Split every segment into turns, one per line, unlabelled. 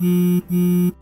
Mom,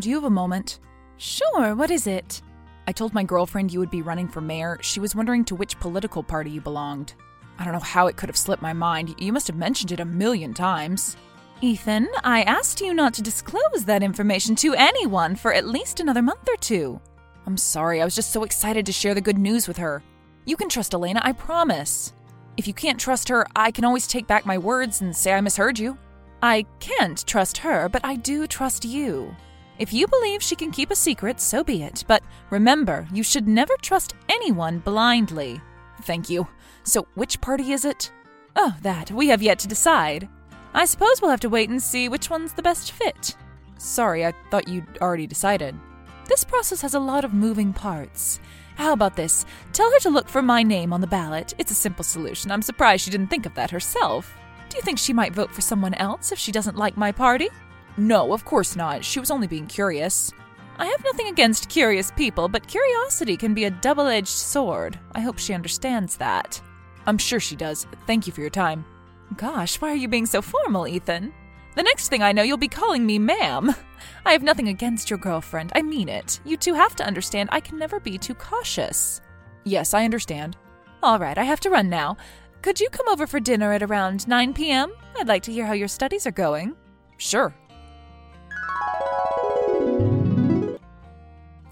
do you have a moment?
Sure, what is it?
I told my girlfriend you would be running for mayor. She was wondering to which political party you belonged. I don't know how it could have slipped my mind. You must have mentioned it a million times.
Ethan, I asked you not to disclose that information to anyone for at least another month or two.
I'm sorry, I was just so excited to share the good news with her. You can trust Elena, I promise. If you can't trust her, I can always take back my words and say I misheard you.
I can't trust her, but I do trust you. If you believe she can keep a secret, so be it. But remember, you should never trust anyone blindly.
Thank you. So, which party is it?
Oh, that we have yet to decide. I suppose we'll have to wait and see which one's the best fit.
Sorry, I thought you'd already decided.
This process has a lot of moving parts. How about this? Tell her to look for my name on the ballot. It's a simple solution. I'm surprised she didn't think of that herself. Do you think she might vote for someone else if she doesn't like my party?
No, of course not. She was only being curious.
I have nothing against curious people, but curiosity can be a double edged sword. I hope she understands that.
I'm sure she does. Thank you for your time.
Gosh, why are you being so formal, Ethan? The next thing I know, you'll be calling me ma'am. I have nothing against your girlfriend. I mean it. You two have to understand I can never be too cautious.
Yes, I understand.
All right, I have to run now. Could you come over for dinner at around 9 p.m.? I'd like to hear how your studies are going.
Sure.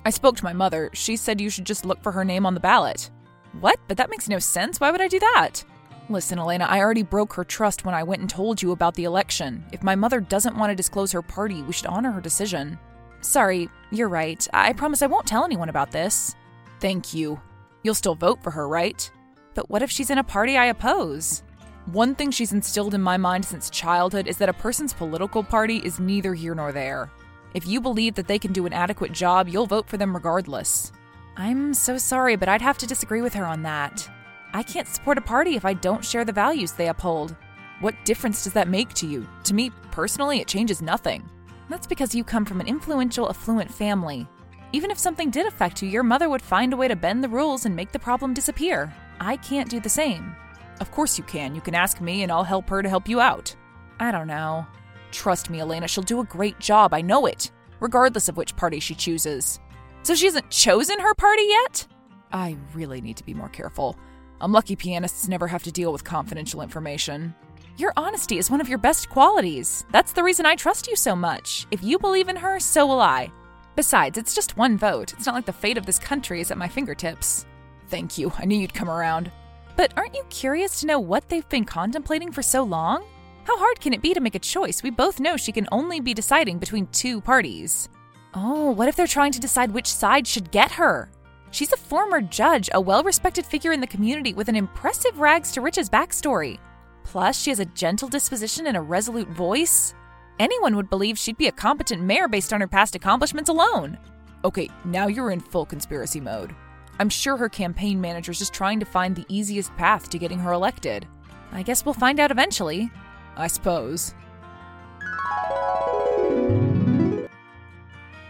I spoke to my mother. She said you should just look for her name on the ballot.
What? But that makes no sense. Why would I do that?
Listen, Elena, I already broke her trust when I went and told you about the election. If my mother doesn't want to disclose her party, we should honor her decision.
Sorry, you're right. I promise I won't tell anyone about this.
Thank you. You'll still vote for her, right?
But what if she's in a party I oppose?
One thing she's instilled in my mind since childhood is that a person's political party is neither here nor there. If you believe that they can do an adequate job, you'll vote for them regardless.
I'm so sorry, but I'd have to disagree with her on that. I can't support a party if I don't share the values they uphold.
What difference does that make to you? To me, personally, it changes nothing.
That's because you come from an influential, affluent family. Even if something did affect you, your mother would find a way to bend the rules and make the problem disappear. I can't do the same.
Of course you can. You can ask me, and I'll help her to help you out.
I don't know.
Trust me, Elena, she'll do a great job. I know it, regardless of which party she chooses.
So she hasn't chosen her party yet?
I really need to be more careful. Um, Unlucky pianists never have to deal with confidential information.
Your honesty is one of your best qualities. That's the reason I trust you so much. If you believe in her, so will I. Besides, it's just one vote. It's not like the fate of this country is at my fingertips.
Thank you. I knew you'd come around.
But aren't you curious to know what they've been contemplating for so long? How hard can it be to make a choice? We both know she can only be deciding between two parties. Oh, what if they're trying to decide which side should get her? She's a former judge, a well respected figure in the community with an impressive rags to riches backstory. Plus, she has a gentle disposition and a resolute voice. Anyone would believe she'd be a competent mayor based on her past accomplishments alone.
Okay, now you're in full conspiracy mode. I'm sure her campaign manager's just trying to find the easiest path to getting her elected.
I guess we'll find out eventually.
I suppose.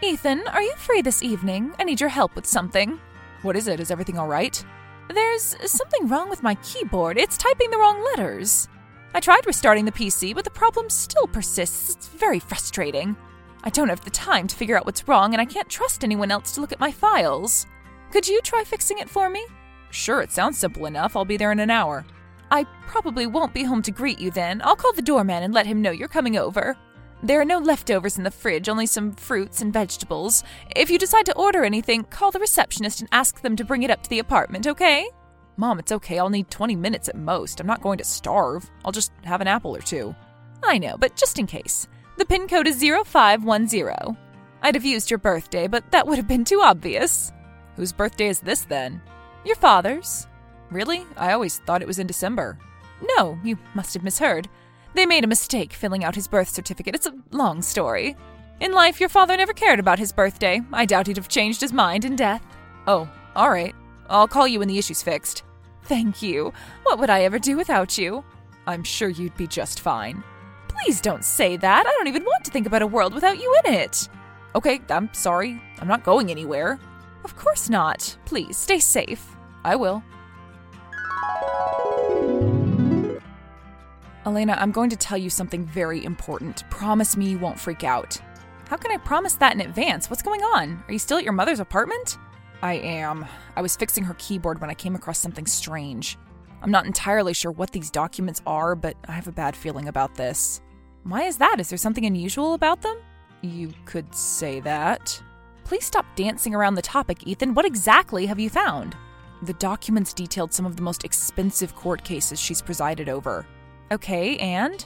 Ethan, are you free this evening? I need your help with something.
What is it? Is everything all right?
There's something wrong with my keyboard. It's typing the wrong letters. I tried restarting the PC, but the problem still persists. It's very frustrating. I don't have the time to figure out what's wrong, and I can't trust anyone else to look at my files. Could you try fixing it for me?
Sure, it sounds simple enough. I'll be there in an hour.
I probably won't be home to greet you then. I'll call the doorman and let him know you're coming over. There are no leftovers in the fridge, only some fruits and vegetables. If you decide to order anything, call the receptionist and ask them to bring it up to the apartment, okay?
Mom, it's okay. I'll need 20 minutes at most. I'm not going to starve. I'll just have an apple or two.
I know, but just in case. The pin code is 0510. I'd have used your birthday, but that would have been too obvious.
Whose birthday is this then?
Your father's.
Really? I always thought it was in December.
No, you must have misheard. They made a mistake filling out his birth certificate. It's a long story. In life, your father never cared about his birthday. I doubt he'd have changed his mind in death.
Oh, all right. I'll call you when the issue's fixed.
Thank you. What would I ever do without you?
I'm sure you'd be just fine.
Please don't say that. I don't even want to think about a world without you in it.
Okay, I'm sorry. I'm not going anywhere.
Of course not. Please stay safe.
I will. Elena, I'm going to tell you something very important. Promise me you won't freak out. How can I promise that in advance? What's going on? Are you still at your mother's apartment? I am. I was fixing her keyboard when I came across something strange. I'm not entirely sure what these documents are, but I have a bad feeling about this. Why is that? Is there something unusual about them? You could say that. Please stop dancing around the topic, Ethan. What exactly have you found? The documents detailed some of the most expensive court cases she's presided over. Okay, and?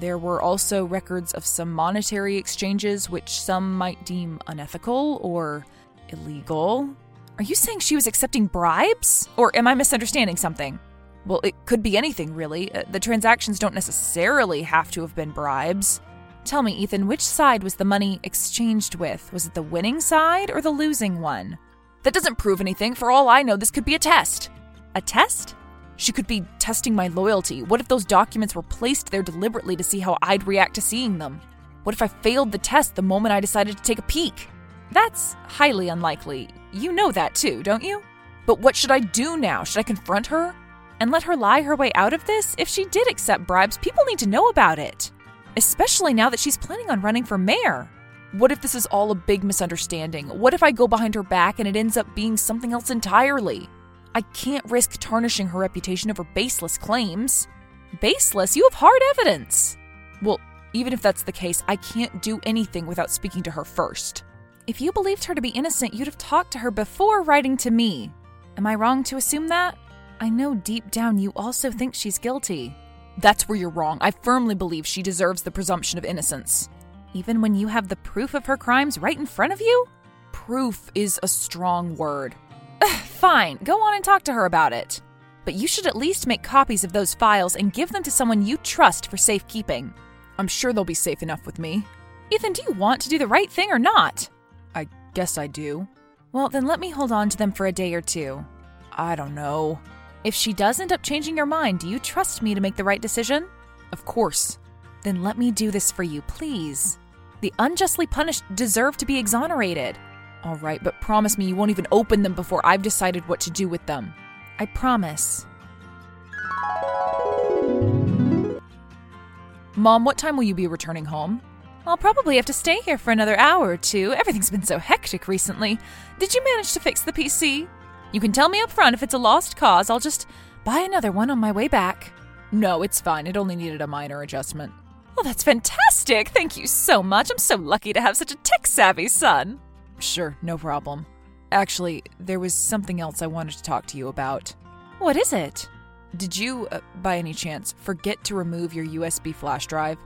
There were also records of some monetary exchanges which some might deem unethical or illegal. Are you saying she was accepting bribes? Or am I misunderstanding something? Well, it could be anything, really. Uh, the transactions don't necessarily have to have been bribes. Tell me, Ethan, which side was the money exchanged with? Was it the winning side or the losing one? That doesn't prove anything. For all I know, this could be a test. A test? She could be testing my loyalty. What if those documents were placed there deliberately to see how I'd react to seeing them? What if I failed the test the moment I decided to take a peek? That's highly unlikely. You know that too, don't you? But what should I do now? Should I confront her? And let her lie her way out of this? If she did accept bribes, people need to know about it. Especially now that she's planning on running for mayor. What if this is all a big misunderstanding? What if I go behind her back and it ends up being something else entirely? I can't risk tarnishing her reputation over baseless claims. Baseless? You have hard evidence. Well, even if that's the case, I can't do anything without speaking to her first. If you believed her to be innocent, you'd have talked to her before writing to me. Am I wrong to assume that? I know deep down you also think she's guilty. That's where you're wrong. I firmly believe she deserves the presumption of innocence. Even when you have the proof of her crimes right in front of you? Proof is a strong word. Fine, go on and talk to her about it. But you should at least make copies of those files and give them to someone you trust for safekeeping. I'm sure they'll be safe enough with me. Ethan, do you want to do the right thing or not? I guess I do. Well, then let me hold on to them for a day or two. I don't know. If she does end up changing your mind, do you trust me to make the right decision? Of course. Then let me do this for you, please. The unjustly punished deserve to be exonerated. All right, but promise me you won't even open them before I've decided what to do with them. I promise. Mom, what time will you be returning home? I'll probably have to stay here for another hour or two. Everything's been so hectic recently. Did you manage to fix the PC? You can tell me up front if it's a lost cause. I'll just buy another one on my way back. No, it's fine. It only needed a minor adjustment. Well, that's fantastic. Thank you so much. I'm so lucky to have such a tech savvy son. Sure, no problem. Actually, there was something else I wanted to talk to you about. What is it? Did you, uh, by any chance, forget to remove your USB flash drive?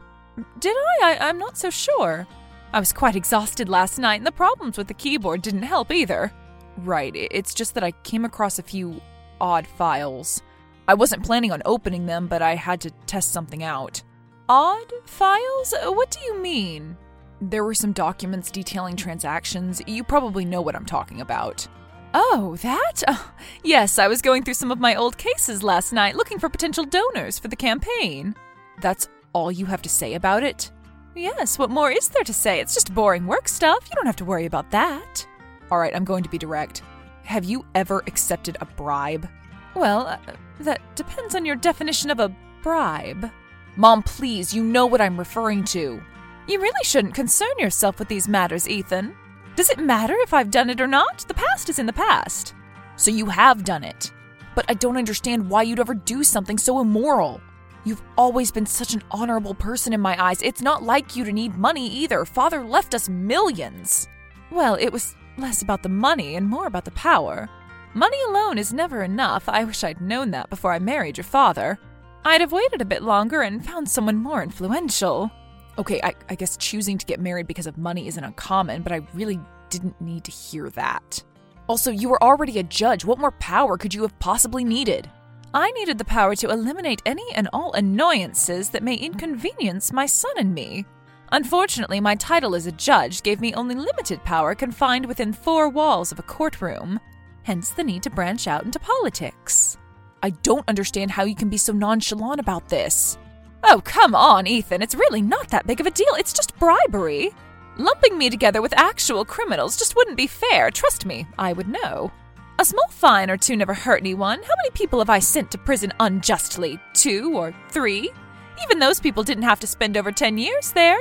Did I? I? I'm not so sure. I was quite exhausted last night, and the problems with the keyboard didn't help either. Right, it's just that I came across a few odd files. I wasn't planning on opening them, but I had to test something out. Odd files? Uh, what do you mean? There were some documents detailing transactions. You probably know what I'm talking about. Oh, that? Oh, yes, I was going through some of my old cases last night looking for potential donors for the campaign. That's all you have to say about it? Yes, what more is there to say? It's just boring work stuff. You don't have to worry about that. All right, I'm going to be direct. Have you ever accepted a bribe? Well, uh, that depends on your definition of a bribe. Mom, please, you know what I'm referring to. You really shouldn't concern yourself with these matters, Ethan. Does it matter if I've done it or not? The past is in the past. So you have done it. But I don't understand why you'd ever do something so immoral. You've always been such an honorable person in my eyes. It's not like you to need money either. Father left us millions. Well, it was less about the money and more about the power. Money alone is never enough. I wish I'd known that before I married your father. I'd have waited a bit longer and found someone more influential. Okay, I, I, guess choosing to get married because of money isn't uncommon, but I really didn't need to hear that. Also, you were already a judge. What more power could you have possibly needed? I needed the power to eliminate any and all annoyances that may inconvenience my son and me. Unfortunately, my title as a judge gave me only limited power confined within four walls of a courtroom, hence the need to branch out into politics. I don't understand how you can be so nonchalant about this. Oh, come on, Ethan, it's really not that big of a deal. It's just bribery. Lumping me together with actual criminals just wouldn't be fair. Trust me, I would know. A small fine or two never hurt anyone. How many people have I sent to prison unjustly? Two or three?
Even those people didn't have to spend over 10 years there.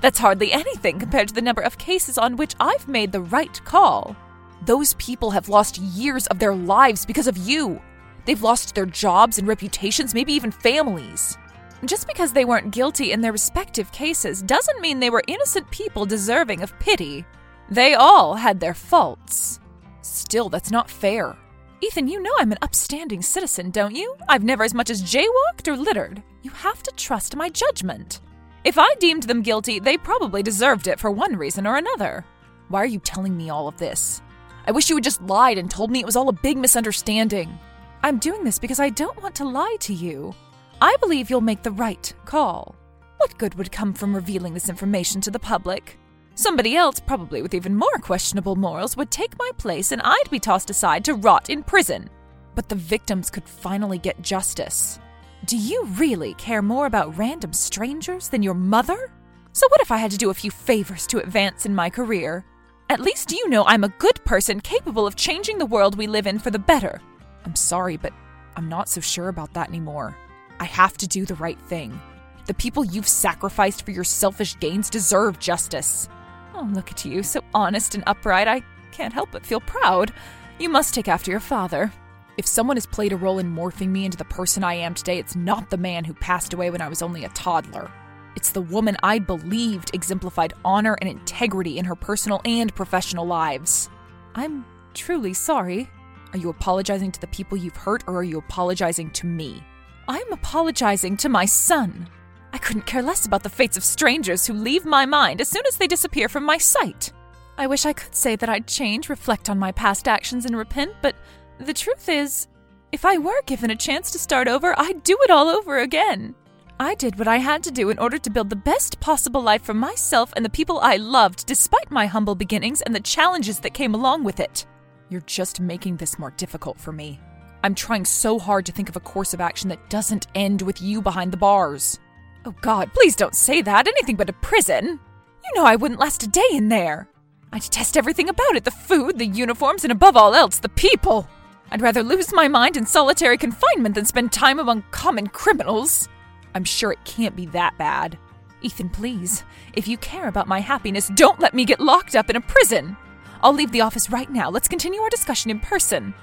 That's hardly anything compared to the number of cases on which I've made the right call. Those people have lost years of their lives because of you. They've lost their jobs and reputations, maybe even families. Just because they weren't guilty in their respective cases doesn't mean they were innocent people deserving of pity. They all had their faults. Still, that's not fair. Ethan, you know I'm an upstanding citizen, don't you? I've never as much as jaywalked or littered. You have to trust my judgment. If I deemed them guilty, they probably deserved it for one reason or another. Why are you telling me all of this? I wish you had just lied and told me it was all a big misunderstanding. I'm doing this because I don't want to lie to you. I believe you'll make the right call. What good would come from revealing this information to the public? Somebody else, probably with even more questionable morals, would take my place and I'd be tossed aside to rot in prison. But the victims could finally get justice. Do you really care more about random strangers than your mother? So, what if I had to do a few favors to advance in my career? At least you know I'm a good person capable of changing the world we live in for the better. I'm sorry, but I'm not so sure about that anymore. I have to do the right thing. The people you've sacrificed for your selfish gains deserve justice. Oh, look at you, so honest and upright. I can't help but feel proud. You must take after your father. If someone has played a role in morphing me into the person I am today, it's not the man who passed away when I was only a toddler. It's the woman I believed exemplified honor and integrity in her personal and professional lives. I'm truly sorry. Are you apologizing to the people you've hurt, or are you apologizing to me? I'm apologizing to my son. I couldn't care less about the fates of strangers who leave my mind as soon as they disappear from my sight. I wish I could say that I'd change, reflect on my past actions, and repent, but the truth is, if I were given a chance to start over, I'd do it all over again. I did what I had to do in order to build the best possible life for myself and the people I loved, despite my humble beginnings and the challenges that came along with it. You're just making this more difficult for me. I'm trying so hard to think of a course of action that doesn't end with you behind the bars. Oh God, please don't say that. Anything but a prison. You know I wouldn't last a day in there. I detest everything about it the food, the uniforms, and above all else, the people. I'd rather lose my mind in solitary confinement than spend time among common criminals. I'm sure it can't be that bad. Ethan, please, if you care about my happiness, don't let me get locked up in a prison. I'll leave the office right now. Let's continue our discussion in person.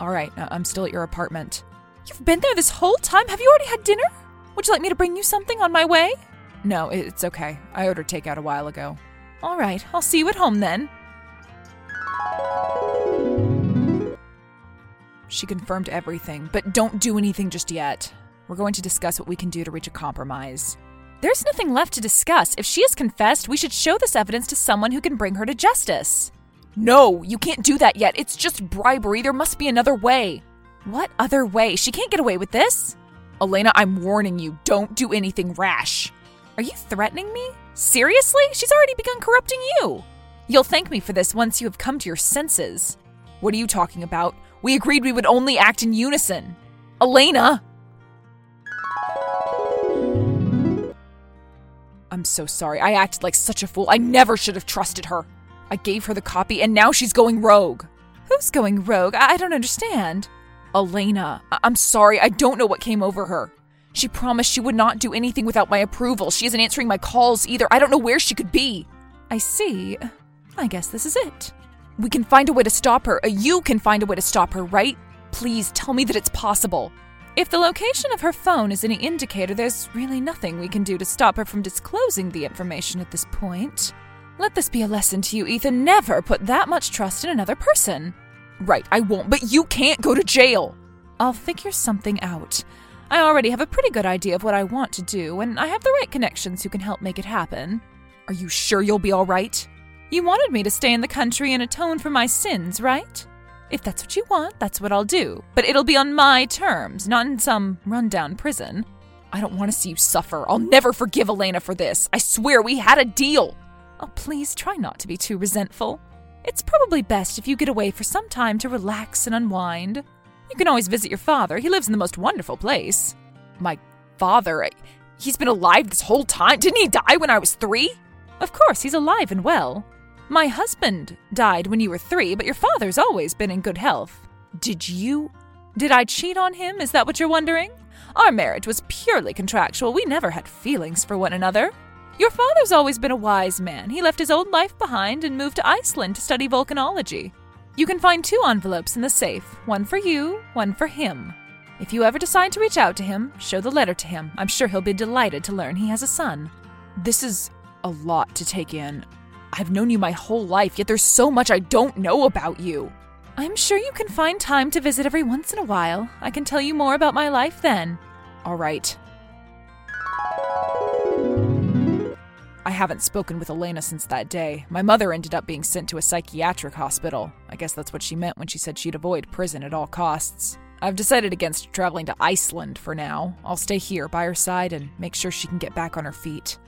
All right, uh, I'm still at your apartment. You've been there this whole time? Have you already had dinner? Would you like me to bring you something on my way? No, it's okay. I ordered takeout a while ago. All right, I'll see you at home then. She confirmed everything, but don't do anything just yet. We're going to discuss what we can do to reach a compromise. There's nothing left to discuss. If she has confessed, we should show this evidence to someone who can bring her to justice. No, you can't do that yet. It's just bribery. There must be another way. What other way? She can't get away with this. Elena, I'm warning you, don't do anything rash. Are you threatening me? Seriously? She's already begun corrupting you. You'll thank me for this once you have come to your senses. What are you talking about? We agreed we would only act in unison. Elena! I'm so sorry. I acted like such a fool. I never should have trusted her. I gave her the copy, and now she's going rogue. Who's going rogue? I, don't understand. Elena, I- I'm sorry, I don't know what came over her. She promised she would not do anything without my approval. She isn't answering my calls either. I don't know where she could be. I see. I guess this is it. We can find a way to stop her. Uh, you can find a way to stop her, right? Please tell me that it's possible. If the location of her phone is any indicator, there's really nothing we can do to stop her from disclosing the information at this point. Let this be a lesson to you, Ethan. Never put that much trust in another person. Right, I won't, but you can't go to jail. I'll figure something out. I already have a pretty good idea of what I want to do, and I have the right connections who can help make it happen. Are you sure you'll be all right? You wanted me to stay in the country and atone for my sins, right? If that's what you want, that's what I'll do. But it'll be on my terms, not in some rundown prison. I don't want to see you suffer. I'll never forgive Elena for this. I swear we had a deal. Oh, please try not to be too resentful. It's probably best if you get away for some time to relax and unwind. You can always visit your father. He lives in the most wonderful place. My father? He's been alive this whole time? Didn't he die when I was three? Of course, he's alive and well. My husband died when you were three, but your father's always been in good health. Did you? Did I cheat on him? Is that what you're wondering? Our marriage was purely contractual. We never had feelings for one another. Your father's always been a wise man. He left his old life behind and moved to Iceland to study volcanology. You can find two envelopes in the safe one for you, one for him. If you ever decide to reach out to him, show the letter to him. I'm sure he'll be delighted to learn he has a son.
This is a lot to take in. I've known you my whole life, yet there's so much I don't know about you.
I'm sure you can find time to visit every once in a while. I can tell you more about my life then.
All right. I haven't spoken with Elena since that day. My mother ended up being sent to a psychiatric hospital. I guess that's what she meant when she said she'd avoid prison at all costs. I've decided against traveling to Iceland for now. I'll stay here by her side and make sure she can get back on her feet.